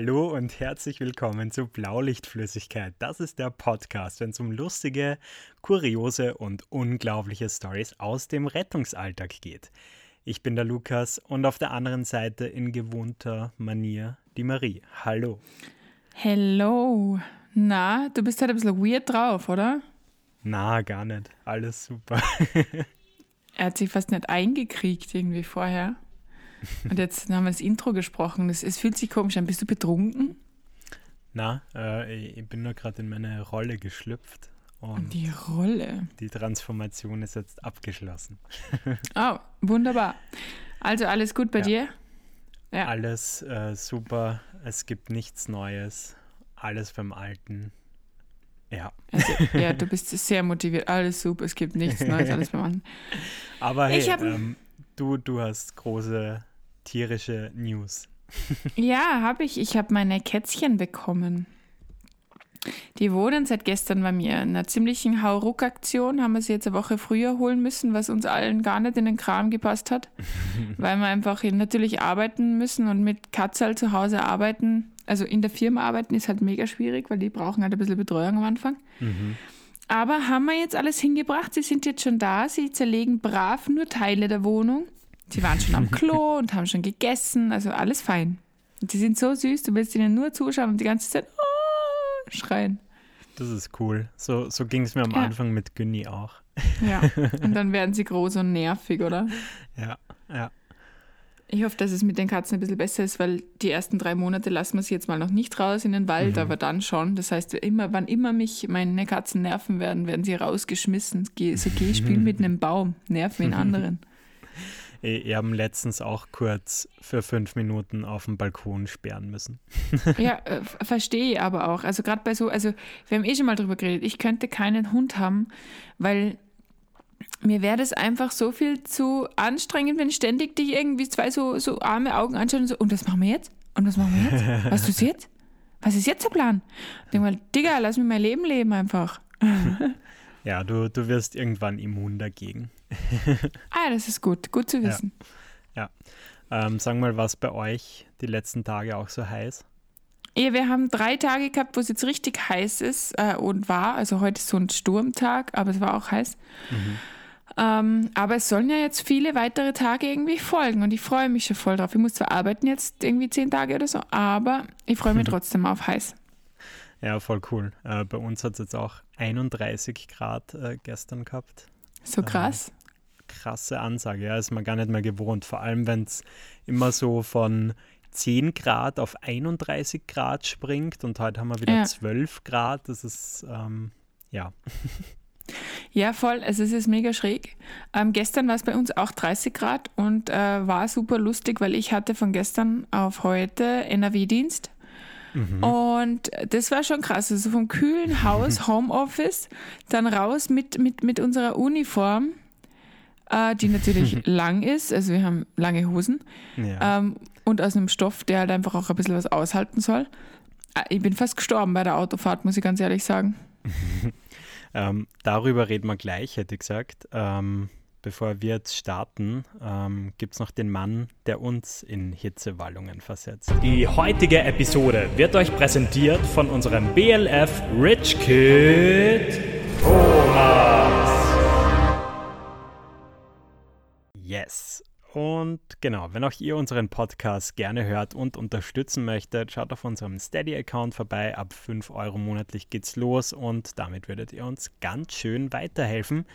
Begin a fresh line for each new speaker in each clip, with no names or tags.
Hallo und herzlich willkommen zu Blaulichtflüssigkeit. Das ist der Podcast, wenn es um lustige, kuriose und unglaubliche Stories aus dem Rettungsalltag geht. Ich bin der Lukas und auf der anderen Seite in gewohnter Manier die Marie. Hallo.
Hello. Na, du bist halt ein bisschen weird drauf, oder?
Na, gar nicht. Alles super.
er hat sich fast nicht eingekriegt irgendwie vorher. Und jetzt haben wir das Intro gesprochen. Es, es fühlt sich komisch an. Bist du betrunken?
Na, äh, ich bin nur gerade in meine Rolle geschlüpft. Und
die Rolle.
Die Transformation ist jetzt abgeschlossen.
oh, wunderbar. Also alles gut bei ja. dir?
Ja. Alles äh, super. Es gibt nichts Neues. Alles beim Alten. Ja.
Also, ja, du bist sehr motiviert. Alles super. Es gibt nichts Neues. Alles beim Alten.
Aber hey, ähm, du, du hast große tierische News.
ja, habe ich. Ich habe meine Kätzchen bekommen. Die wohnen seit gestern bei mir. In einer ziemlichen Hauruck-Aktion haben wir sie jetzt eine Woche früher holen müssen, was uns allen gar nicht in den Kram gepasst hat, weil wir einfach natürlich arbeiten müssen und mit Katzal zu Hause arbeiten, also in der Firma arbeiten, ist halt mega schwierig, weil die brauchen halt ein bisschen Betreuung am Anfang. Mhm. Aber haben wir jetzt alles hingebracht? Sie sind jetzt schon da. Sie zerlegen brav nur Teile der Wohnung. Sie waren schon am Klo und haben schon gegessen, also alles fein. Und die sind so süß, du willst ihnen nur zuschauen und die ganze Zeit oh, schreien.
Das ist cool. So, so ging es mir am ja. Anfang mit Günni auch.
Ja, und dann werden sie groß und nervig, oder?
Ja, ja.
Ich hoffe, dass es mit den Katzen ein bisschen besser ist, weil die ersten drei Monate lassen wir sie jetzt mal noch nicht raus in den Wald, mhm. aber dann schon. Das heißt, immer, wann immer mich meine Katzen nerven werden, werden sie rausgeschmissen. So geh, spiel mit einem Baum, nerv einen anderen.
Wir haben letztens auch kurz für fünf Minuten auf dem Balkon sperren müssen.
ja, äh, verstehe ich aber auch. Also gerade bei so, also wir haben eh schon mal drüber geredet, ich könnte keinen Hund haben, weil mir wäre das einfach so viel zu anstrengend, wenn ständig dich irgendwie zwei so, so arme Augen anschauen und so, und was machen wir jetzt? Und was machen wir jetzt? Was tust du jetzt? Was ist jetzt der Plan? Ich denke mal, Digga, lass mich mein Leben leben einfach.
ja, du, du wirst irgendwann immun dagegen.
ah, das ist gut. Gut zu wissen.
Ja. ja. Ähm, sag mal, was bei euch die letzten Tage auch so heiß?
Ja, wir haben drei Tage gehabt, wo es jetzt richtig heiß ist äh, und war. Also heute ist so ein Sturmtag, aber es war auch heiß. Mhm. Ähm, aber es sollen ja jetzt viele weitere Tage irgendwie folgen und ich freue mich schon voll drauf. Ich muss zwar arbeiten jetzt irgendwie zehn Tage oder so, aber ich freue mich trotzdem auf heiß.
Ja, voll cool. Äh, bei uns hat es jetzt auch 31 Grad äh, gestern gehabt.
So krass.
Krasse Ansage, ja, ist man gar nicht mehr gewohnt. Vor allem, wenn es immer so von 10 Grad auf 31 Grad springt und heute haben wir wieder ja. 12 Grad. Das ist, ähm, ja.
Ja, voll. Also es ist mega schräg. Ähm, gestern war es bei uns auch 30 Grad und äh, war super lustig, weil ich hatte von gestern auf heute NRW-Dienst. Mhm. Und das war schon krass. Also vom kühlen Haus, Homeoffice, dann raus mit, mit, mit unserer Uniform, äh, die natürlich lang ist. Also wir haben lange Hosen. Ja. Ähm, und aus einem Stoff, der halt einfach auch ein bisschen was aushalten soll. Äh, ich bin fast gestorben bei der Autofahrt, muss ich ganz ehrlich sagen.
Ähm, darüber reden wir gleich, hätte ich gesagt. Ähm, bevor wir jetzt starten, ähm, gibt es noch den Mann, der uns in Hitzewallungen versetzt.
Die heutige Episode wird euch präsentiert von unserem BLF Rich Kid
Und genau, wenn auch ihr unseren Podcast gerne hört und unterstützen möchtet, schaut auf unserem Steady-Account vorbei. Ab 5 Euro monatlich geht's los und damit würdet ihr uns ganz schön weiterhelfen.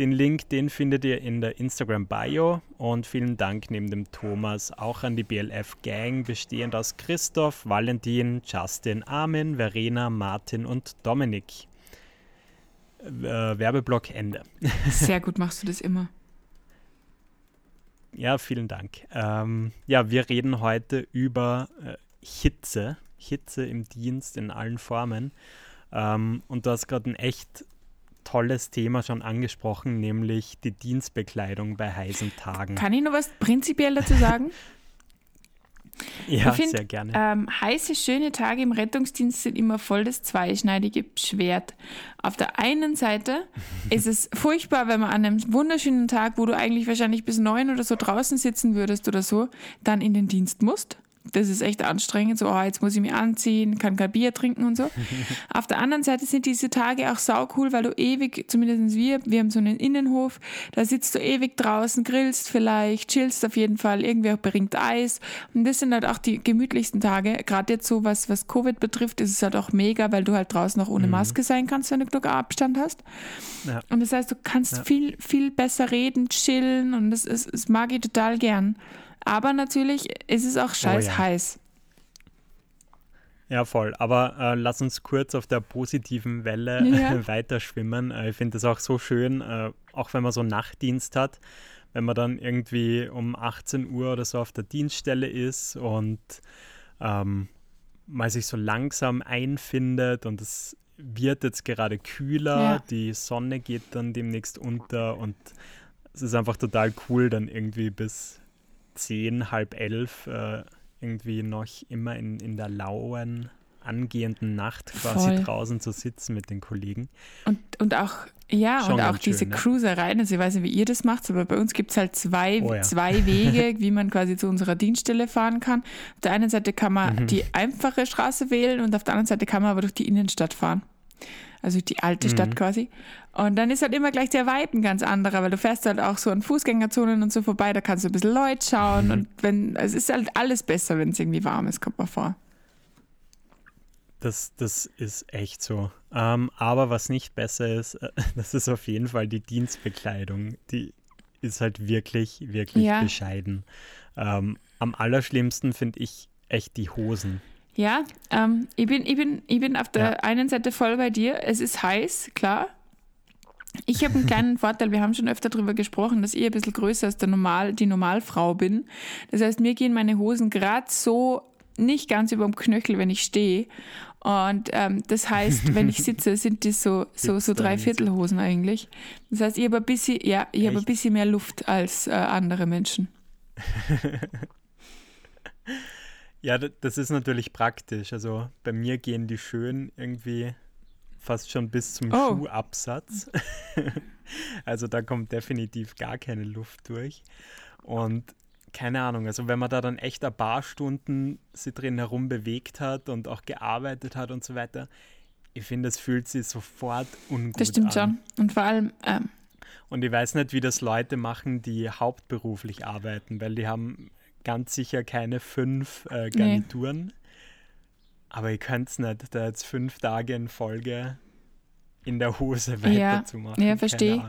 Den Link, den findet ihr in der Instagram-Bio und vielen Dank neben dem Thomas auch an die BLF-Gang, bestehend aus Christoph, Valentin, Justin, Armin, Verena, Martin und Dominik. Äh, Werbeblock Ende.
Sehr gut machst du das immer.
Ja, vielen Dank. Ähm, ja, wir reden heute über äh, Hitze, Hitze im Dienst in allen Formen. Ähm, und du hast gerade ein echt tolles Thema schon angesprochen, nämlich die Dienstbekleidung bei heißen Tagen.
Kann ich noch was prinzipiell dazu sagen?
Ja, find, sehr gerne.
Ähm, heiße, schöne Tage im Rettungsdienst sind immer voll das zweischneidige Schwert. Auf der einen Seite ist es furchtbar, wenn man an einem wunderschönen Tag, wo du eigentlich wahrscheinlich bis neun oder so draußen sitzen würdest oder so, dann in den Dienst musst. Das ist echt anstrengend. So, oh, jetzt muss ich mich anziehen, kann kein Bier trinken und so. Auf der anderen Seite sind diese Tage auch sau cool, weil du ewig, zumindest wir, wir haben so einen Innenhof, da sitzt du ewig draußen, grillst vielleicht, chillst auf jeden Fall, irgendwie auch bringt Eis. Und das sind halt auch die gemütlichsten Tage. Gerade jetzt so, was, was Covid betrifft, ist es halt auch mega, weil du halt draußen auch ohne mhm. Maske sein kannst, wenn du genug Abstand hast. Ja. Und das heißt, du kannst ja. viel, viel besser reden, chillen und das, ist, das mag ich total gern. Aber natürlich ist es auch scheiß oh ja. heiß.
Ja, voll. Aber äh, lass uns kurz auf der positiven Welle ja. weiterschwimmen. Äh, ich finde das auch so schön, äh, auch wenn man so Nachtdienst hat, wenn man dann irgendwie um 18 Uhr oder so auf der Dienststelle ist und ähm, mal sich so langsam einfindet und es wird jetzt gerade kühler, ja. die Sonne geht dann demnächst unter und es ist einfach total cool, dann irgendwie bis zehn, halb elf äh, irgendwie noch immer in, in der lauen, angehenden Nacht quasi Voll. draußen zu sitzen mit den Kollegen.
Und, und auch, ja, Schon und auch diese schön, ne? Cruisereien, also ich weiß nicht, wie ihr das macht, aber bei uns gibt es halt zwei, oh, ja. zwei Wege, wie man quasi zu unserer Dienststelle fahren kann. Auf der einen Seite kann man mhm. die einfache Straße wählen und auf der anderen Seite kann man aber durch die Innenstadt fahren also die alte mhm. Stadt quasi. Und dann ist halt immer gleich der Vibe ein ganz anderer, weil du fährst halt auch so an Fußgängerzonen und so vorbei, da kannst du ein bisschen Leute schauen mhm. und wenn, es ist halt alles besser, wenn es irgendwie warm ist, kommt man vor.
Das, das ist echt so. Ähm, aber was nicht besser ist, äh, das ist auf jeden Fall die Dienstbekleidung. Die ist halt wirklich, wirklich ja. bescheiden. Ähm, am allerschlimmsten finde ich echt die Hosen.
Ja, ähm, ich, bin, ich, bin, ich bin auf der ja. einen Seite voll bei dir. Es ist heiß, klar. Ich habe einen kleinen Vorteil, wir haben schon öfter darüber gesprochen, dass ich ein bisschen größer als der Normal, die Normalfrau bin. Das heißt, mir gehen meine Hosen gerade so nicht ganz über dem Knöchel, wenn ich stehe. Und ähm, das heißt, wenn ich sitze, sind die so, so, so Dreiviertelhosen eigentlich. Das heißt, ich habe ein bisschen, ja, ich habe ein bisschen mehr Luft als äh, andere Menschen.
Ja, das ist natürlich praktisch. Also bei mir gehen die schön irgendwie fast schon bis zum oh. Schuhabsatz. also da kommt definitiv gar keine Luft durch. Und keine Ahnung, also wenn man da dann echt ein paar Stunden sie drin herum bewegt hat und auch gearbeitet hat und so weiter, ich finde, es fühlt sich sofort ungut an.
Das stimmt an. schon. Und vor allem. Ähm
und ich weiß nicht, wie das Leute machen, die hauptberuflich arbeiten, weil die haben ganz sicher keine fünf äh, Garnituren. Nee. Aber ihr könnt es nicht, da jetzt fünf Tage in Folge in der Hose weiterzumachen.
Ja, ja verstehe.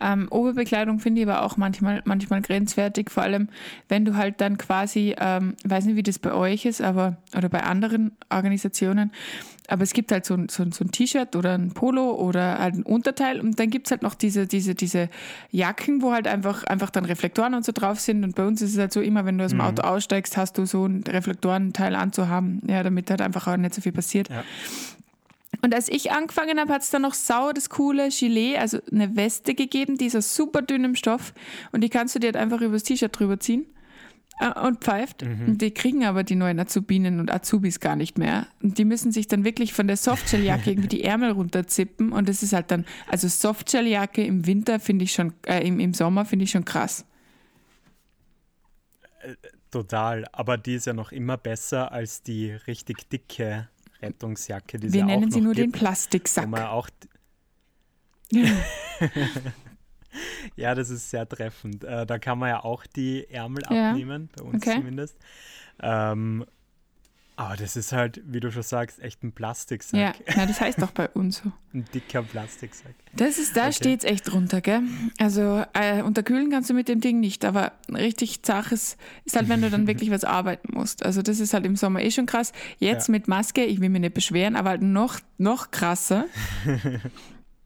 Ähm, Oberbekleidung finde ich aber auch manchmal, manchmal grenzwertig, vor allem wenn du halt dann quasi, ähm, weiß nicht, wie das bei euch ist, aber oder bei anderen Organisationen, aber es gibt halt so, so, so ein T-Shirt oder ein Polo oder halt ein Unterteil und dann gibt es halt noch diese, diese, diese Jacken, wo halt einfach, einfach dann Reflektoren und so drauf sind und bei uns ist es halt so, immer wenn du aus dem mhm. Auto aussteigst, hast du so ein Reflektorenteil anzuhaben, ja, damit halt einfach auch nicht so viel passiert. Ja. Und als ich angefangen habe, hat es dann noch sauer das coole Gilet, also eine Weste gegeben, die ist aus super dünnem Stoff und die kannst du dir halt einfach übers T-Shirt drüber ziehen äh, und pfeift. Mhm. Und die kriegen aber die neuen Azubinen und Azubis gar nicht mehr. Und die müssen sich dann wirklich von der Softshelljacke irgendwie die Ärmel runterzippen und das ist halt dann, also Softshelljacke im Winter finde ich schon, äh, im, im Sommer finde ich schon krass.
Äh, total, aber die ist ja noch immer besser als die richtig dicke Rettungsjacke. Die
Wir nennen sie nur gibt, den Plastiksack.
auch ja, das ist sehr treffend. Äh, da kann man ja auch die Ärmel ja. abnehmen, bei uns okay. zumindest. Ähm, aber das ist halt, wie du schon sagst, echt ein Plastiksack.
Ja, ja das heißt doch bei uns so.
ein dicker Plastiksack.
Das ist, da okay. steht es echt drunter, gell? Also äh, unterkühlen kannst du mit dem Ding nicht, aber richtig zaches ist halt, wenn du dann wirklich was arbeiten musst. Also das ist halt im Sommer eh schon krass. Jetzt ja. mit Maske, ich will mich nicht beschweren, aber halt noch, noch krasser.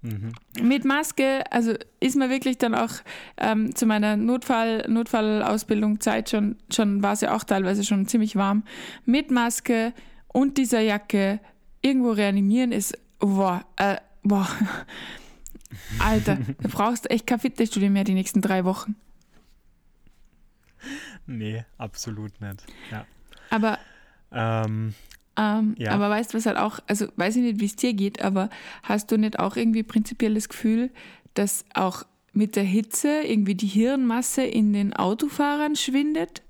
Mhm. Mit Maske, also ist mir wirklich dann auch ähm, zu meiner Notfall, Notfallausbildung Zeit schon, schon war es ja auch teilweise schon ziemlich warm. Mit Maske und dieser Jacke irgendwo reanimieren ist, boah, äh, boah. Alter, du brauchst echt kein Fitnessstudio mehr die nächsten drei Wochen.
Nee, absolut nicht. Ja.
Aber
ähm,
ähm, ja. Aber weißt du, was halt auch, also weiß ich nicht, wie es dir geht, aber hast du nicht auch irgendwie prinzipiell das Gefühl, dass auch mit der Hitze irgendwie die Hirnmasse in den Autofahrern schwindet?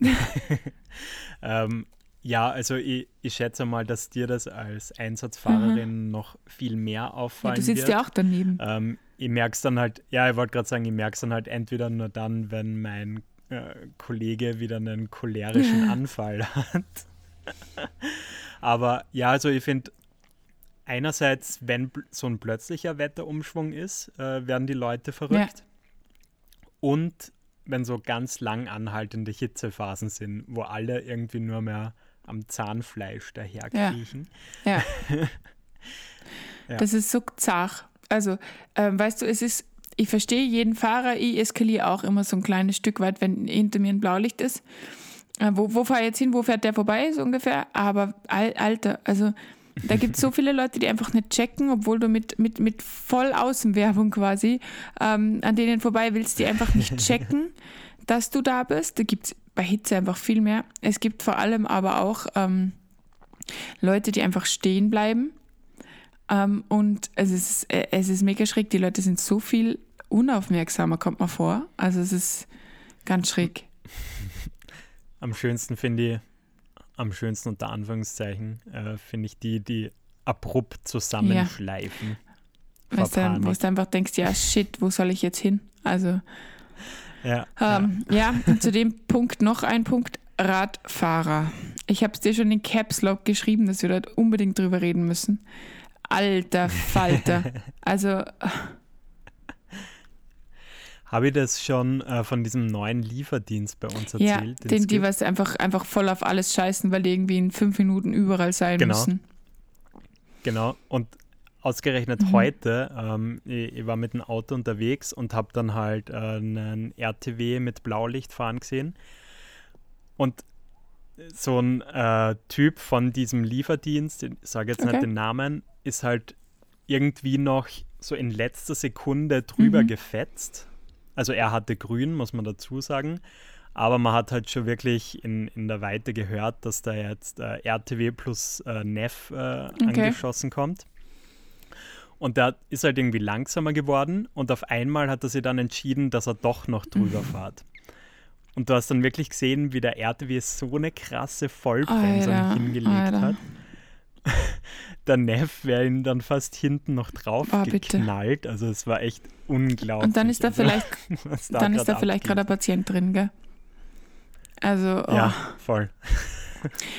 ähm, ja, also ich, ich, schätze mal, dass dir das als Einsatzfahrerin mhm. noch viel mehr auffallen
ja, Du sitzt wird. ja auch daneben.
Ähm, ich merke es dann halt, ja, ich wollte gerade sagen, ich merke es dann halt entweder nur dann, wenn mein äh, Kollege wieder einen cholerischen Anfall hat. Aber ja, also ich finde, einerseits, wenn so ein plötzlicher Wetterumschwung ist, äh, werden die Leute verrückt. Ja. Und wenn so ganz lang anhaltende Hitzephasen sind, wo alle irgendwie nur mehr am Zahnfleisch daherkriechen.
Ja. ja. ja. Das ist so zart. Also, ähm, weißt du, es ist, ich verstehe jeden Fahrer, ich eskaliere auch immer so ein kleines Stück weit, wenn hinter mir ein Blaulicht ist. Äh, wo, wo fahre ich jetzt hin, wo fährt der vorbei, so ungefähr? Aber Alter, also da gibt es so viele Leute, die einfach nicht checken, obwohl du mit, mit, mit voll Außenwerbung quasi ähm, an denen vorbei willst, die einfach nicht checken, dass du da bist. Da gibt es bei Hitze einfach viel mehr. Es gibt vor allem aber auch ähm, Leute, die einfach stehen bleiben. Ähm, und es ist, äh, es ist mega schräg. Die Leute sind so viel unaufmerksamer, kommt man vor. Also es ist ganz schräg.
Am schönsten finde ich, am schönsten unter Anführungszeichen, äh, finde ich die, die abrupt zusammenschleifen.
Ja. Weißt du, wo du einfach denkst, ja, shit, wo soll ich jetzt hin? Also,
ja.
Ähm, ja. ja, und zu dem Punkt noch ein Punkt: Radfahrer. Ich habe es dir schon in Caps Lock geschrieben, dass wir dort unbedingt drüber reden müssen. Alter Falter. also.
Habe ich das schon äh, von diesem neuen Lieferdienst bei uns erzählt?
Ja, den, die was einfach, einfach voll auf alles scheißen, weil die irgendwie in fünf Minuten überall sein
genau.
müssen.
Genau. Und ausgerechnet mhm. heute, ähm, ich, ich, war mit dem Auto unterwegs und habe dann halt äh, einen RTW mit Blaulicht fahren gesehen. Und so ein äh, Typ von diesem Lieferdienst, ich sage jetzt okay. nicht den Namen, ist halt irgendwie noch so in letzter Sekunde drüber mhm. gefetzt also er hatte grün, muss man dazu sagen. Aber man hat halt schon wirklich in, in der Weite gehört, dass da jetzt äh, RTW plus äh, NEF äh, okay. angeschossen kommt. Und der ist halt irgendwie langsamer geworden und auf einmal hat er sich dann entschieden, dass er doch noch drüber mhm. fährt. Und du hast dann wirklich gesehen, wie der RTW so eine krasse Vollbremsung Alter, hingelegt Alter. hat. der Neff wäre ihm dann fast hinten noch drauf oh, geknallt. Also es war echt unglaublich.
Und dann ist da also, vielleicht, da dann ist da vielleicht gerade ein Patient drin, gell? Also,
oh. Ja, voll.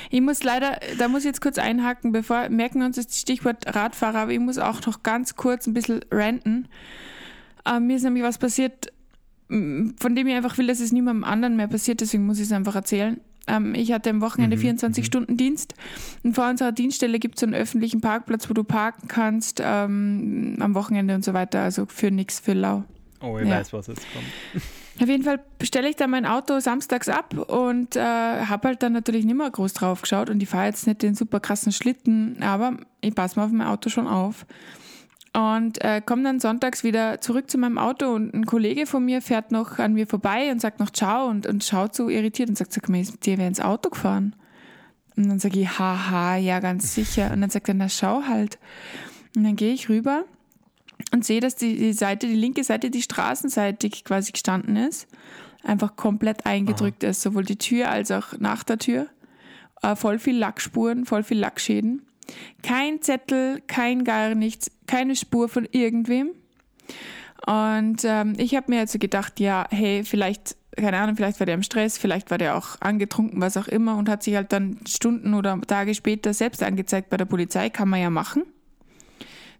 Ich muss leider, da muss ich jetzt kurz einhaken, bevor merken wir uns das Stichwort Radfahrer, aber ich muss auch noch ganz kurz ein bisschen ranten. Äh, mir ist nämlich was passiert, von dem ich einfach will, dass es niemandem anderen mehr passiert, deswegen muss ich es einfach erzählen. Ähm, ich hatte am Wochenende mhm. 24-Stunden-Dienst und vor unserer Dienststelle gibt es so einen öffentlichen Parkplatz, wo du parken kannst ähm, am Wochenende und so weiter, also für nichts, für lau.
Oh, ich ja. weiß, was jetzt kommt.
Auf jeden Fall stelle ich dann mein Auto samstags ab und äh, habe halt dann natürlich nicht mehr groß drauf geschaut und ich fahre jetzt nicht den super krassen Schlitten, aber ich passe mal auf mein Auto schon auf. Und äh, komme dann sonntags wieder zurück zu meinem Auto und ein Kollege von mir fährt noch an mir vorbei und sagt noch Ciao und, und schaut so irritiert und sagt, sag mal, ist mit dir wer ins Auto gefahren? Und dann sage ich, haha, ja, ganz sicher. Und dann sagt er, na schau halt. Und dann gehe ich rüber und sehe, dass die, die Seite, die linke Seite, die straßenseitig quasi gestanden ist, einfach komplett eingedrückt Aha. ist, sowohl die Tür als auch nach der Tür. Äh, voll viel Lackspuren, voll viel Lackschäden. Kein Zettel, kein gar nichts, keine Spur von irgendwem. Und ähm, ich habe mir also gedacht, ja, hey, vielleicht, keine Ahnung, vielleicht war der im Stress, vielleicht war der auch angetrunken, was auch immer und hat sich halt dann Stunden oder Tage später selbst angezeigt bei der Polizei, kann man ja machen.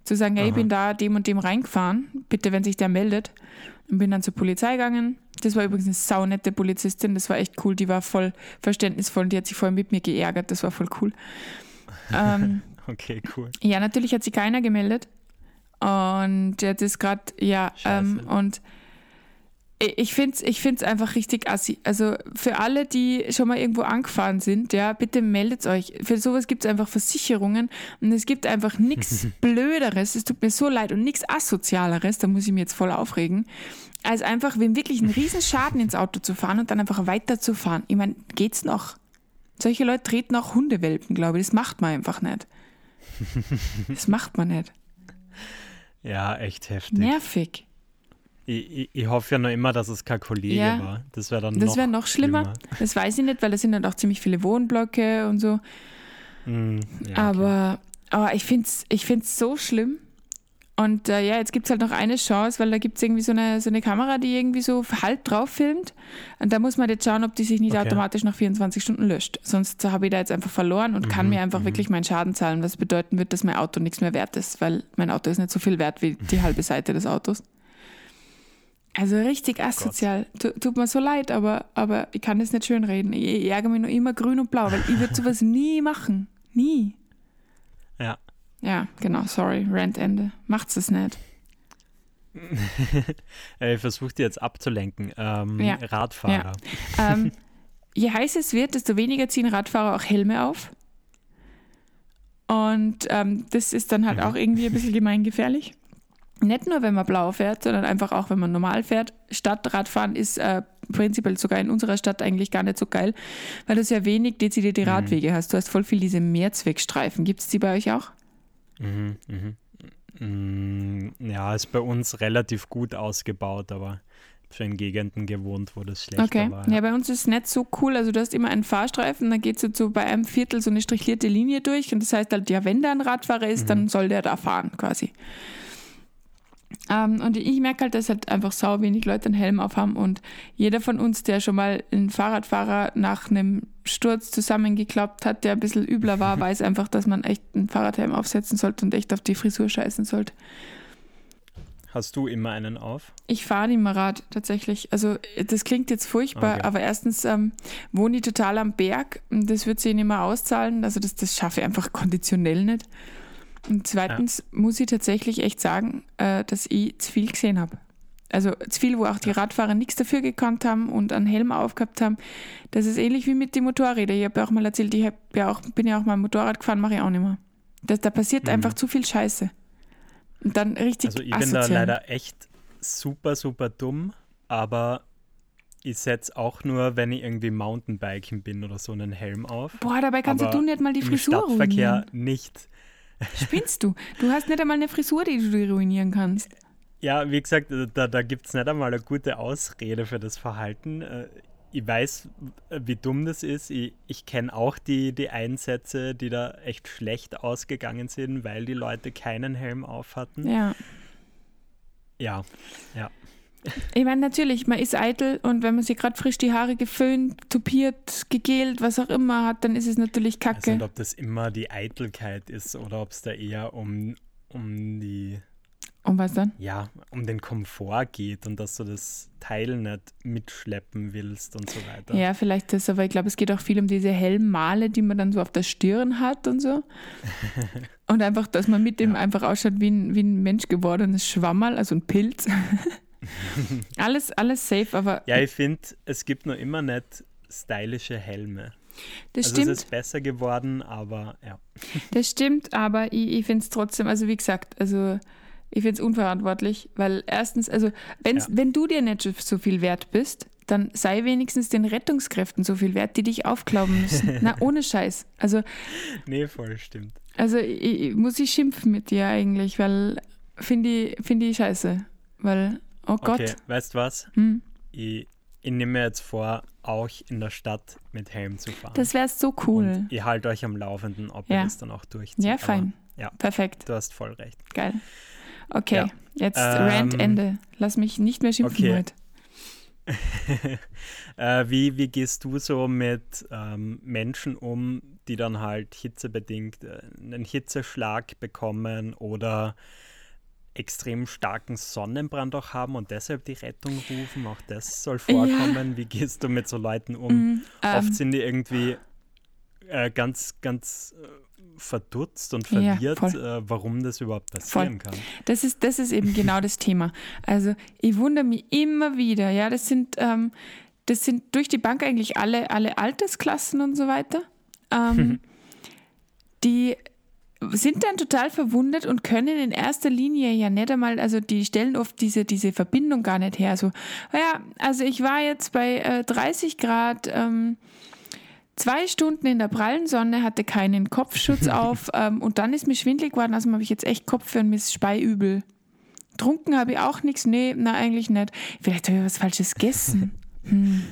Zu sagen, hey, ich bin da dem und dem reingefahren, bitte, wenn sich der meldet. Und bin dann zur Polizei gegangen. Das war übrigens eine saunette Polizistin, das war echt cool, die war voll verständnisvoll und die hat sich voll mit mir geärgert, das war voll cool.
Ähm, okay, cool.
Ja, natürlich hat sich keiner gemeldet. Und jetzt ist gerade, ja, ähm, und ich finde es ich find's einfach richtig assi. Also für alle, die schon mal irgendwo angefahren sind, ja, bitte meldet euch. Für sowas gibt es einfach Versicherungen und es gibt einfach nichts Blöderes, es tut mir so leid und nichts Asozialeres, da muss ich mich jetzt voll aufregen, als einfach, wenn wirklich einen riesen Schaden ins Auto zu fahren und dann einfach weiterzufahren. Ich meine, geht's noch? Solche Leute treten auch Hundewelpen, glaube ich. Das macht man einfach nicht. Das macht man nicht.
Ja, echt heftig.
Nervig.
Ich, ich, ich, hoffe ja noch immer, dass es kein Kollege ja, war. Das wäre dann
das
noch,
wär noch schlimmer. schlimmer. Das weiß ich nicht, weil da sind dann auch ziemlich viele Wohnblöcke und so. Mm, ja, aber, okay. aber ich finde es ich find's so schlimm. Und äh, ja, jetzt gibt es halt noch eine Chance, weil da gibt es irgendwie so eine, so eine Kamera, die irgendwie so halb drauf filmt. Und da muss man jetzt schauen, ob die sich nicht okay. automatisch nach 24 Stunden löscht. Sonst habe ich da jetzt einfach verloren und mhm, kann mir einfach mhm. wirklich meinen Schaden zahlen, was bedeuten wird, dass mein Auto nichts mehr wert ist, weil mein Auto ist nicht so viel wert wie die halbe Seite des Autos. Also richtig oh asozial. Tut mir so leid, aber, aber ich kann das nicht schön reden. Ich, ich ärgere mich nur immer grün und blau, weil ich würde sowas nie machen. Nie.
Ja.
Ja, genau, sorry, Rantende. Macht's es nicht.
ich versuche dir jetzt abzulenken. Ähm, ja. Radfahrer.
Ja. ähm, je heißer es wird, desto weniger ziehen Radfahrer auch Helme auf. Und ähm, das ist dann halt mhm. auch irgendwie ein bisschen gemeingefährlich. Nicht nur, wenn man blau fährt, sondern einfach auch, wenn man normal fährt. Stadtradfahren ist äh, prinzipiell sogar in unserer Stadt eigentlich gar nicht so geil, weil du sehr wenig dezidierte mhm. Radwege hast. Du hast voll viel diese Mehrzweckstreifen. Gibt es die bei euch auch?
Mhm, mhm. Mm, ja, ist bei uns relativ gut ausgebaut, aber für in Gegenden gewohnt, wo das schlechter
okay.
war.
Ja. ja, bei uns ist es nicht so cool. Also du hast immer einen Fahrstreifen, dann geht so bei einem Viertel so eine strichlierte Linie durch und das heißt halt, ja, wenn da ein Radfahrer ist, mhm. dann soll der da fahren quasi. Ähm, und ich merke halt, dass halt einfach sau wenig Leute einen Helm aufhaben und jeder von uns, der schon mal einen Fahrradfahrer nach einem Sturz zusammengeklappt hat, der ein bisschen übler war, weiß einfach, dass man echt einen Fahrradhelm aufsetzen sollte und echt auf die Frisur scheißen sollte.
Hast du immer einen auf?
Ich fahre nicht mehr Rad tatsächlich. Also das klingt jetzt furchtbar, okay. aber erstens ähm, wohne ich total am Berg und das wird sich nicht mehr auszahlen. Also das, das schaffe ich einfach konditionell nicht. Und zweitens ja. muss ich tatsächlich echt sagen, äh, dass ich zu viel gesehen habe. Also zu viel, wo auch die Radfahrer nichts dafür gekannt haben und einen Helm aufgehabt haben. Das ist ähnlich wie mit den Motorrädern. Ich habe ja auch mal erzählt, ich ja auch, bin ja auch mal Motorrad gefahren, mache ich auch nicht mehr. Das, da passiert mhm. einfach zu viel Scheiße. Und dann richtig
Also ich asozial. bin da leider echt super, super dumm, aber ich setze auch nur, wenn ich irgendwie Mountainbiken bin oder so, einen Helm auf.
Boah, dabei kannst aber du nicht mal die Frisur
Im Stadtverkehr ruinieren. nicht.
Spinnst du? Du hast nicht einmal eine Frisur, die du dir ruinieren kannst.
Ja, wie gesagt, da, da gibt es nicht einmal eine gute Ausrede für das Verhalten. Äh, ich weiß, wie dumm das ist. Ich, ich kenne auch die, die Einsätze, die da echt schlecht ausgegangen sind, weil die Leute keinen Helm auf hatten.
Ja.
Ja, ja.
Ich meine, natürlich, man ist eitel und wenn man sich gerade frisch die Haare geföhnt, tupiert, gegelt, was auch immer hat, dann ist es natürlich kacke. Ich weiß
nicht, ob das immer die Eitelkeit ist oder ob es da eher um, um die.
Um was dann?
Ja, um den Komfort geht und dass du das Teil nicht mitschleppen willst und so weiter.
Ja, vielleicht das, aber ich glaube, es geht auch viel um diese hellen Male, die man dann so auf der Stirn hat und so. und einfach, dass man mit dem ja. einfach ausschaut wie ein, wie ein Mensch gewordenes Schwammerl, also ein Pilz. alles, alles safe, aber.
Ja, ich finde, es gibt noch immer nicht stylische Helme.
Das
also
stimmt.
Es ist besser geworden, aber ja.
Das stimmt, aber ich, ich finde es trotzdem, also wie gesagt, also ich finde es unverantwortlich, weil erstens, also wenn's, ja. wenn du dir nicht so viel wert bist, dann sei wenigstens den Rettungskräften so viel wert, die dich aufklauben müssen. Na, ohne Scheiß. Also.
Nee, voll stimmt.
Also ich, ich, muss ich schimpfen mit dir eigentlich, weil finde ich, find ich scheiße. Weil Oh Gott. Okay,
weißt du was?
Hm?
Ich, ich nehme mir jetzt vor, auch in der Stadt mit Helm zu fahren.
Das wäre so cool.
Und ich halte euch am Laufenden, ob ja. ihr das dann auch durchzieht.
Ja, fein.
Aber, ja,
Perfekt.
Du hast voll recht.
Geil. Okay, ja. jetzt ähm, Rant Ende. Lass mich nicht mehr schimpfen okay. heute.
äh, wie, wie gehst du so mit ähm, Menschen um, die dann halt hitzebedingt äh, einen Hitzeschlag bekommen oder extrem starken Sonnenbrand auch haben und deshalb die Rettung rufen. Auch das soll vorkommen. Ja. Wie gehst du mit so Leuten um? Mm, Oft ähm, sind die irgendwie äh, ganz, ganz äh, verdutzt und verwirrt, ja, äh, warum das überhaupt passieren voll. kann.
Das ist, das ist eben genau das Thema. Also ich wundere mich immer wieder, ja, das sind, ähm, das sind durch die Bank eigentlich alle, alle Altersklassen und so weiter. Ähm, die sind dann total verwundert und können in erster Linie ja nicht einmal, also die stellen oft diese, diese Verbindung gar nicht her. So, ja, also ich war jetzt bei äh, 30 Grad, ähm, zwei Stunden in der prallen Sonne, hatte keinen Kopfschutz auf ähm, und dann ist mir schwindlig geworden, also habe ich jetzt echt Kopf und mir ist speiübel. Trunken habe ich auch nichts. Nee, na, eigentlich nicht. Vielleicht habe ich was Falsches gegessen. Hm,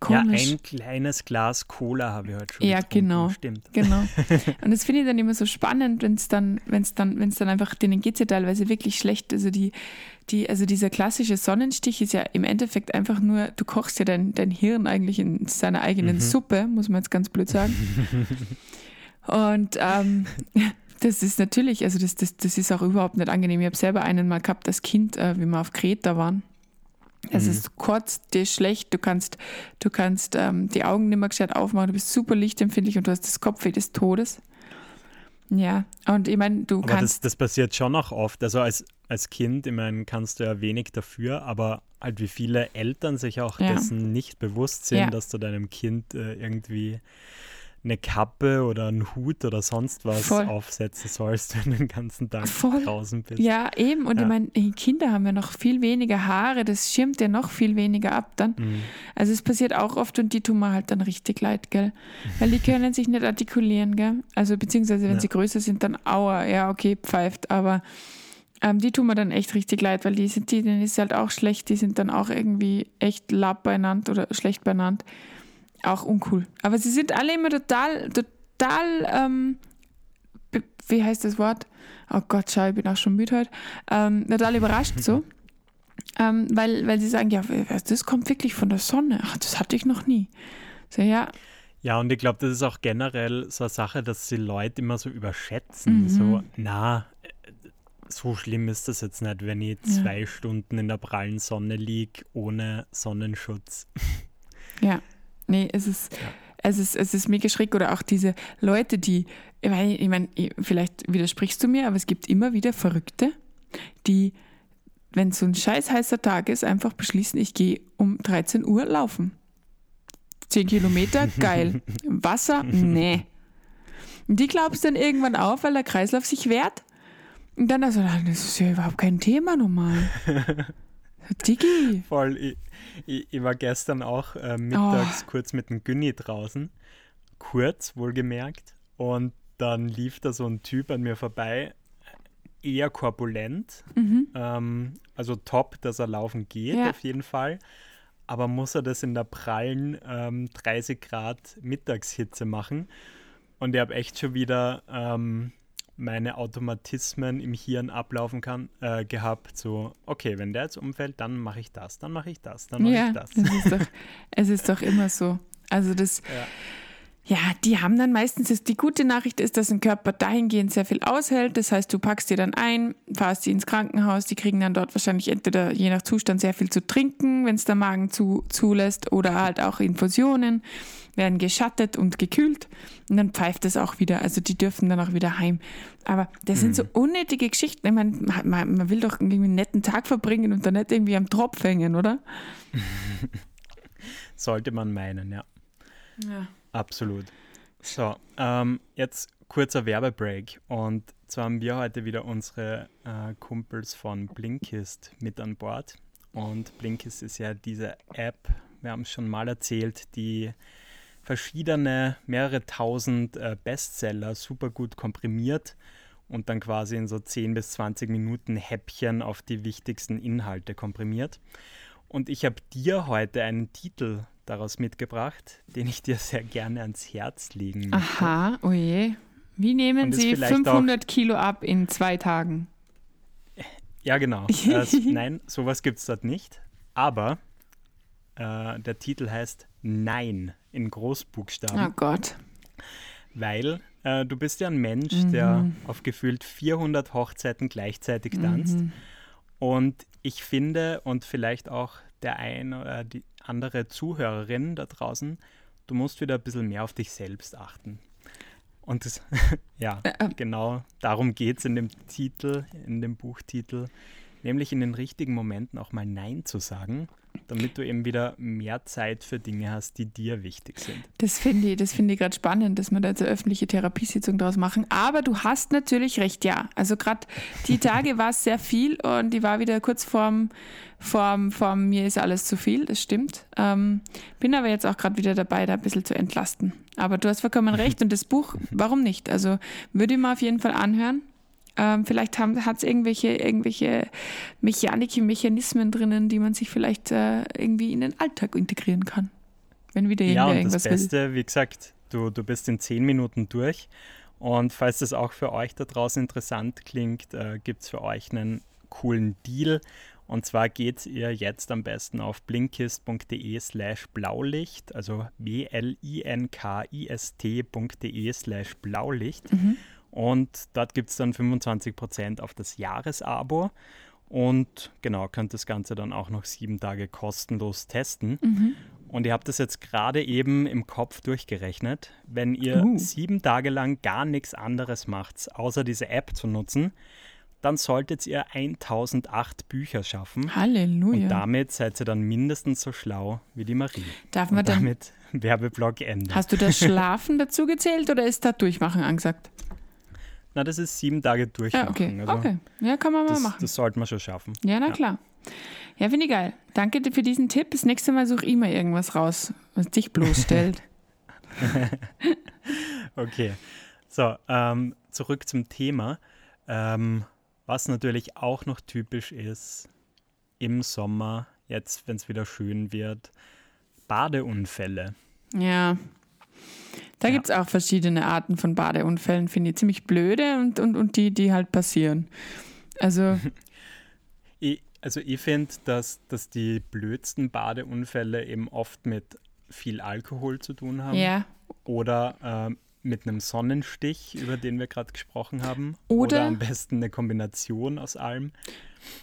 komisch.
Ja, ein kleines Glas Cola habe ich heute schon
Ja,
getrunken,
genau.
Stimmt.
Genau. Und das finde ich dann immer so spannend, wenn es dann, wenn es dann, wenn es dann einfach, denen geht es ja teilweise wirklich schlecht. Also die, die, also dieser klassische Sonnenstich ist ja im Endeffekt einfach nur, du kochst ja dein, dein Hirn eigentlich in seiner eigenen
Mhm.
Suppe, muss man jetzt ganz blöd sagen. Und ähm, das ist natürlich, also das, das, das ist auch überhaupt nicht angenehm. Ich habe selber einen mal gehabt als Kind, äh, wie wir auf Kreta waren. Es
Mhm.
ist kurz, dir ist schlecht, du kannst, du kannst ähm, die Augen nicht mehr gescheit aufmachen, du bist super lichtempfindlich und du hast das Kopfweh des Todes. Ja, und ich meine, du
Aber das,
kannst.
das passiert schon auch oft. Also als, als Kind, ich meine, kannst du ja wenig dafür, aber halt wie viele Eltern sich auch
Ja.
dessen nicht bewusst sind,
Ja.
dass du deinem Kind äh, irgendwie eine Kappe oder einen Hut oder sonst was
Voll.
aufsetzen sollst, wenn du den ganzen Tag
Voll.
draußen bist.
Ja, eben. Und
Ja.
ich meine, Kinder haben ja noch viel weniger Haare, das schirmt ja noch viel weniger ab dann.
Mhm.
Also es passiert auch oft und die tun mir halt dann richtig leid, gell? Weil die können sich nicht artikulieren, gell? Also beziehungsweise wenn
Ja.
sie größer sind, dann aua, ja, okay, pfeift, aber ähm, die tun mir dann echt richtig leid, weil die sind, die, denen ist halt auch schlecht, die sind dann auch irgendwie echt lab beieinander oder schlecht beieinander. Auch uncool. Aber sie sind alle immer total, total, ähm, wie heißt das Wort? Oh Gott, schau, ich bin auch schon müde heute. Ähm, total überrascht so. Ähm, weil, weil sie sagen, ja, das kommt wirklich von der Sonne. Ach, das hatte ich noch nie. So, ja,
Ja, und ich glaube, das ist auch generell so eine Sache, dass die Leute immer so überschätzen.
Mhm.
So, na, äh, so schlimm ist das jetzt nicht, wenn ich
Ja.
zwei Stunden in der prallen Sonne liege ohne Sonnenschutz.
Ja, nee, es ist,
Ja.
es ist, es ist mega schräg. Oder auch diese Leute, die, ich meine, ich mein, vielleicht widersprichst du mir, aber es gibt immer wieder Verrückte, die, wenn so ein scheiß heißer Tag ist, einfach beschließen, ich gehe um 13 Uhr laufen. 10 Kilometer, geil. Wasser, nee. Und die glaubst dann irgendwann auf, weil der Kreislauf sich wehrt. Und dann also, das ist ja überhaupt kein Thema normal. So, Diggi.
Voll. Ich, ich, ich war gestern auch äh, mittags
Oh.
kurz mit dem Günni draußen. Kurz, wohlgemerkt. Und dann lief da so ein Typ an mir vorbei, eher korpulent.
Mhm.
Ähm, also top, dass er laufen geht,
Ja.
auf jeden Fall. Aber muss er das in der prallen ähm, 30 Grad Mittagshitze machen? Und ich habe echt schon wieder ähm, meine Automatismen im Hirn ablaufen kann, äh, gehabt. So, okay, wenn der jetzt umfällt, dann mache ich das, dann mache ich das, dann mache
Ja,
ich das.
das ist doch, es ist doch immer so. Also das,
Ja.
Ja, die haben dann meistens, ist, die gute Nachricht ist, dass ein Körper dahingehend sehr viel aushält. Das heißt, du packst dir dann ein, fahrst die ins Krankenhaus, die kriegen dann dort wahrscheinlich entweder je nach Zustand sehr viel zu trinken, wenn es der Magen zu, zulässt, oder halt auch Infusionen, werden geschattet und gekühlt und dann pfeift es auch wieder. Also die dürfen dann auch wieder heim. Aber das sind so unnötige Geschichten. Ich meine, man, man will doch irgendwie einen netten Tag verbringen und dann nicht irgendwie am Tropf hängen, oder?
Sollte man meinen, ja.
Ja.
Absolut. So, ähm, jetzt kurzer Werbebreak. Und zwar haben wir heute wieder unsere äh, Kumpels von Blinkist mit an Bord. Und Blinkist ist ja diese App, wir haben es schon mal erzählt, die verschiedene, mehrere tausend äh, Bestseller super gut komprimiert und dann quasi in so 10 bis 20 Minuten Häppchen auf die wichtigsten Inhalte komprimiert. Und ich habe dir heute einen Titel daraus mitgebracht, den ich dir sehr gerne ans Herz legen möchte.
Aha, oh je. Wie nehmen
Und
Sie
vielleicht
500 Kilo ab in zwei Tagen?
Ja, genau. äh, nein, sowas gibt es dort nicht. Aber äh, der Titel heißt Nein in Großbuchstaben,
Oh Gott.
weil äh, du bist ja ein Mensch, der auf gefühlt 400 Hochzeiten gleichzeitig tanzt. Und ich finde, und vielleicht auch der ein oder die andere Zuhörerin da draußen, du musst wieder ein bisschen mehr auf dich selbst achten. Und das, ja, genau darum geht es in dem Titel, in dem Buchtitel, nämlich in den richtigen Momenten auch mal Nein zu sagen, damit du eben wieder mehr Zeit für Dinge hast, die dir wichtig sind.
Das finde ich, das finde ich gerade spannend, dass wir da jetzt eine öffentliche Therapiesitzung draus machen. Aber du hast natürlich recht, ja. Also gerade die Tage war es sehr viel und ich war wieder kurz vorm, vorm, vorm mir ist alles zu viel, das stimmt. Ähm, bin aber jetzt auch gerade wieder dabei, da ein bisschen zu entlasten. Aber du hast vollkommen recht und das Buch, warum nicht? Also würde ich mir auf jeden Fall anhören. Ähm, vielleicht hat es irgendwelche, irgendwelche Mechanike, Mechanismen drinnen, die man sich vielleicht äh, irgendwie in den Alltag integrieren kann. Wenn wieder
ja,
und
das Beste,
will.
wie gesagt, du, du bist in zehn Minuten durch. Und falls das auch für euch da draußen interessant klingt, äh, gibt es für euch einen coolen Deal. Und zwar geht ihr jetzt am besten auf blinkist.de slash blaulicht, also b-l-i-n-k-i-s-t.de slash blaulicht. Mhm. Und dort gibt es dann 25% auf das Jahresabo. Und genau, könnt das Ganze dann auch noch sieben Tage kostenlos testen. Mhm. Und ihr habt das jetzt gerade eben im Kopf durchgerechnet. Wenn ihr uh. sieben Tage lang gar nichts anderes macht, außer diese App zu nutzen, dann solltet ihr 1008 Bücher schaffen.
Halleluja.
Und damit seid ihr dann mindestens so schlau wie die Marie.
Darf man
Und damit Werbeblock Ende.
Hast du das Schlafen dazu gezählt oder ist da Durchmachen angesagt?
Na, das ist sieben Tage Durchmachen.
Ja, okay.
Also
okay. Ja, kann man
das,
mal machen.
Das sollte man schon schaffen.
Ja, na ja. klar. Ja, finde ich geil. Danke dir für diesen Tipp. Das nächste Mal suche ich mal irgendwas raus, was dich bloßstellt.
okay. So, ähm, zurück zum Thema. Ähm, was natürlich auch noch typisch ist im Sommer, jetzt wenn es wieder schön wird, Badeunfälle.
Ja. Da ja. gibt es auch verschiedene Arten von Badeunfällen, finde ich ziemlich blöde und, und, und die, die halt passieren. Also.
ich, also ich finde, dass, dass die blödsten Badeunfälle eben oft mit viel Alkohol zu tun haben.
Ja.
Oder äh, mit einem Sonnenstich, über den wir gerade gesprochen haben.
Oder,
oder, am besten eine Kombination aus allem.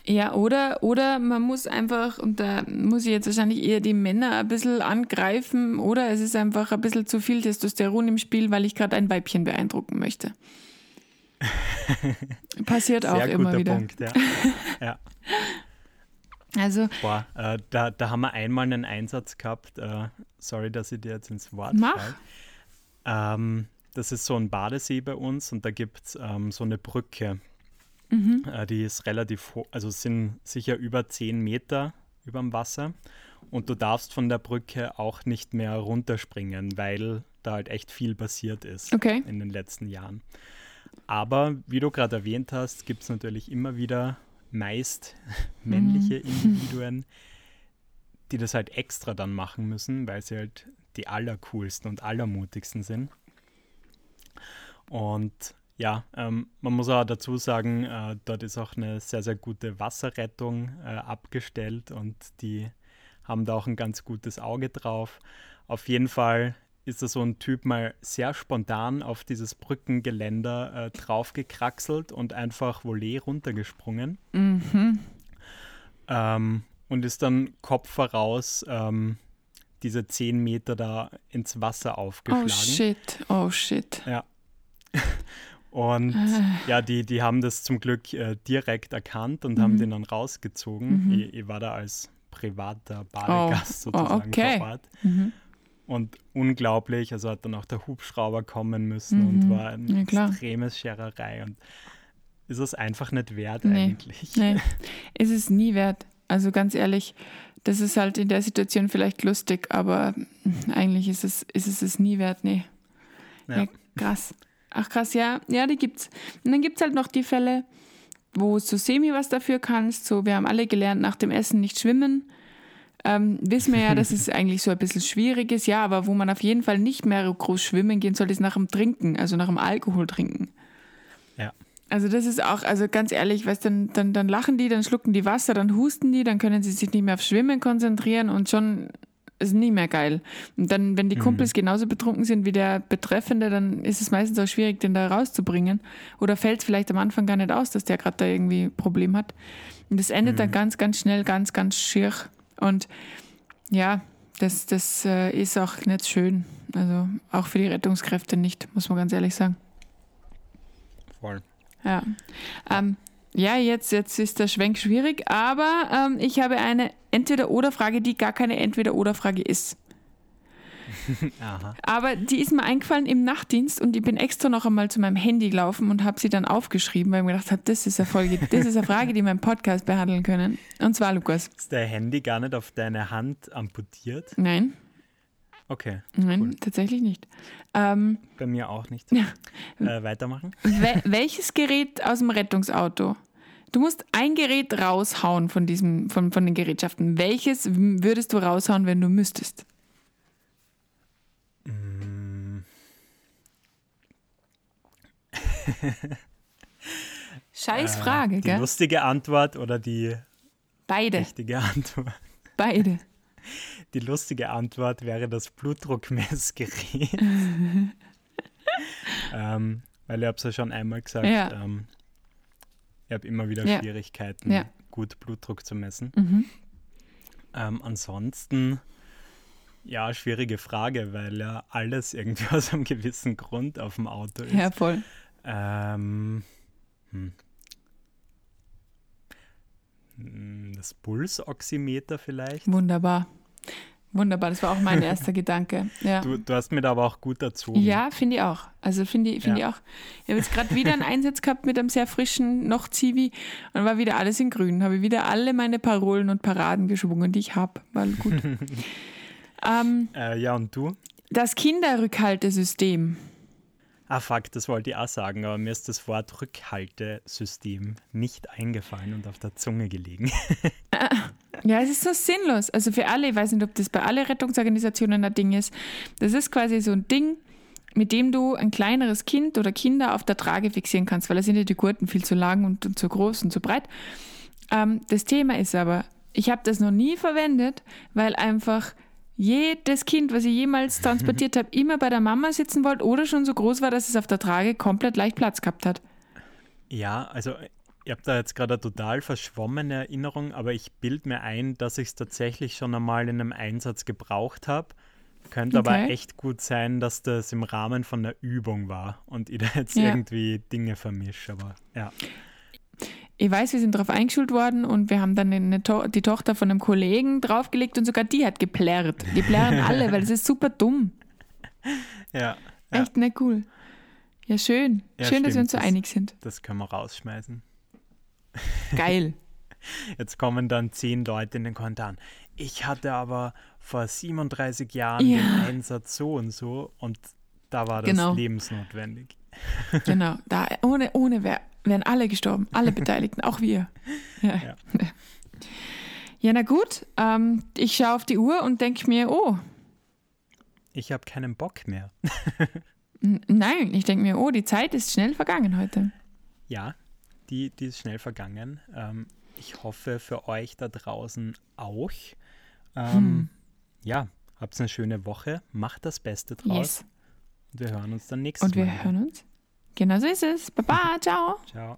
Ja, oder, oder man muss einfach, und da muss ich jetzt wahrscheinlich eher die Männer ein bisschen angreifen, oder es ist einfach ein bisschen zu viel Testosteron im Spiel, weil ich gerade ein Weibchen beeindrucken möchte. Passiert auch immer wieder.
Punkt, ja. ja.
Also,
Boah, äh, da, da haben wir einmal einen Einsatz gehabt. Äh, sorry, dass ich dir jetzt ins Wort
Mach.
Ähm, das ist so ein Badesee bei uns und da gibt es ähm, so eine Brücke. Mhm. Äh, die ist relativ hoch, also sind sicher über 10 Meter über dem Wasser. Und du darfst von der Brücke auch nicht mehr runterspringen, weil da halt echt viel passiert ist
okay.
in den letzten Jahren. Aber wie du gerade erwähnt hast, gibt es natürlich immer wieder meist männliche mhm. Individuen, die das halt extra dann machen müssen, weil sie halt die allercoolsten und allermutigsten sind. Und ja, ähm, man muss auch dazu sagen, äh, dort ist auch eine sehr, sehr gute Wasserrettung äh, abgestellt und die haben da auch ein ganz gutes Auge drauf. Auf jeden Fall ist da so ein Typ mal sehr spontan auf dieses Brückengeländer äh, draufgekraxelt und einfach Volley runtergesprungen.
Mhm.
Ähm, und ist dann Kopf voraus ähm, diese zehn Meter da ins Wasser aufgeschlagen.
Oh shit, oh shit.
Ja. Und ah. ja, die, die haben das zum Glück äh, direkt erkannt und mhm. haben den dann rausgezogen. Mhm. Ich, ich, war da als privater Badegast oh. oh sozusagen oh, okay. vor Ort. Mhm. Und unglaublich, also hat dann auch der Hubschrauber kommen müssen und mhm. war eine ja, extremes Schererei. Und ist es einfach nicht wert nee. eigentlich.
Nee, ist es nie wert. Also ganz ehrlich, das ist halt in der Situation vielleicht lustig, aber eigentlich ist es, ist es es nie wert, nee. Ja. ja krass. Ach krass, ja, ja, die gibt's. Und dann gibt es halt noch die Fälle, wo du semi was dafür kannst. So, wir haben alle gelernt, nach dem Essen nicht schwimmen. Ähm, wissen wir ja, dass es eigentlich so ein bisschen schwierig ist, ja, aber wo man auf jeden Fall nicht mehr groß schwimmen gehen soll, ist nach dem Trinken, also nach dem Alkohol trinken.
Ja.
Also das ist auch, also ganz ehrlich, weißt, dann, dann, dann lachen die, dann schlucken die Wasser, dann husten die, dann können sie sich nicht mehr auf Schwimmen konzentrieren und schon ist nie mehr geil. Und dann, wenn die mhm. Kumpels genauso betrunken sind wie der Betreffende, dann ist es meistens auch schwierig, den da rauszubringen. Oder fällt es vielleicht am Anfang gar nicht aus, dass der gerade da irgendwie ein Problem hat. Und das endet mhm. dann ganz, ganz schnell, ganz, ganz schier. Und ja, das, das äh, ist auch nicht schön. Also auch für die Rettungskräfte nicht, muss man ganz ehrlich sagen.
Voll.
Ja. Ähm, ja, jetzt, jetzt ist der Schwenk schwierig, aber ähm, ich habe eine Entweder-Oder-Frage, die gar keine Entweder-Oder-Frage ist. Aber die ist mir eingefallen im Nachtdienst und ich bin extra noch einmal zu meinem Handy gelaufen und habe sie dann aufgeschrieben, weil ich mir gedacht habe, das ist eine Folge, das ist eine Frage, die wir im Podcast behandeln können. Und zwar, Lukas.
Ist dein Handy gar nicht auf deine Hand amputiert?
Nein.
Okay.
Nein,
Cool.
tatsächlich nicht. Ähm,
Bei mir auch nicht.
Ja.
Äh, weitermachen?
wel welches Gerät aus dem Rettungsauto? Du musst ein Gerät raushauen von, diesem, von, von den Gerätschaften. Welches würdest du raushauen, wenn du müsstest?
Mm,
Scheiß
äh,
Frage,
Die
gell?
lustige Antwort oder die
Beide,
richtige Antwort?
beide.
Die lustige Antwort wäre das Blutdruckmessgerät. ähm, weil ich habe es ja schon einmal gesagt,
Ja.
ähm, ich habe immer wieder
Ja.
Schwierigkeiten,
Ja.
gut Blutdruck zu messen.
Mhm.
Ähm, ansonsten, ja, schwierige Frage, weil ja alles irgendwie aus einem gewissen Grund auf dem Auto ist.
Ja, voll.
Ähm, hm. Hm, Das Pulsoximeter vielleicht.
Wunderbar. Wunderbar, das war auch mein erster Gedanke. Ja.
Du, du hast mir da aber auch gut erzogen.
Ja, finde ich auch. Also finde ich, finde
Ja.
ich auch. Ich habe jetzt gerade wieder einen Einsatz gehabt mit einem sehr frischen noch Zivi und war wieder alles in grün. Habe wieder alle meine Parolen und Paraden geschwungen, die ich habe. War gut. ähm,
Äh, ja, und du?
das Kinderrückhaltesystem.
Ah, fuck, das wollte ich auch sagen, aber mir ist das Wort Rückhaltesystem nicht eingefallen und auf der Zunge gelegen.
Ja, es ist so sinnlos. Also für alle, ich weiß nicht, ob das bei allen Rettungsorganisationen ein Ding ist. Das ist quasi so ein Ding, mit dem du ein kleineres Kind oder Kinder auf der Trage fixieren kannst, weil da sind ja die Gurten viel zu lang und, und zu groß und zu breit. Ähm, das Thema ist aber, ich habe das noch nie verwendet, weil einfach jedes Kind, was ich jemals transportiert habe, immer bei der Mama sitzen wollte oder schon so groß war, dass es auf der Trage komplett leicht Platz gehabt hat.
Ja, also ich habe da jetzt gerade eine total verschwommene Erinnerung, aber ich bilde mir ein, dass ich es tatsächlich schon einmal in einem Einsatz gebraucht habe. Könnte aber
Okay.
echt gut sein, dass das im Rahmen von einer Übung war und ich da jetzt
Ja.
irgendwie Dinge vermische, aber ja.
Ich weiß, wir sind darauf eingeschult worden und wir haben dann to die Tochter von einem Kollegen draufgelegt und sogar die hat geplärrt. Die plärren alle, weil es ist super dumm.
Ja, ja
Echt nicht cool. Ja, schön.
Ja,
schön, dass wir
stimmt,
uns so
das-
einig sind.
das können wir rausschmeißen.
Geil.
Jetzt kommen dann zehn Leute in den Kommentaren. Ich hatte aber vor 37 Jahren
Ja.
den Einsatz so und so und da war das
Genau.
lebensnotwendig.
genau. Da, ohne ohne wär, wären alle gestorben. Alle Beteiligten, auch wir. Ja,
Ja.
ja na gut. Ähm, ich schaue auf die Uhr und denke mir, oh,
Ich habe keinen Bock mehr.
nein. Ich denke mir, oh, die Zeit ist schnell vergangen heute.
Ja, die, die ist schnell vergangen. Ähm, ich hoffe für euch da draußen auch. Ähm,
Hm.
Ja, habt eine schöne Woche, macht das Beste draus
Yes.
und wir hören uns dann nächstes
Und wir
Mal.
hören uns. Genau so ist es. Baba, ciao.
Ciao.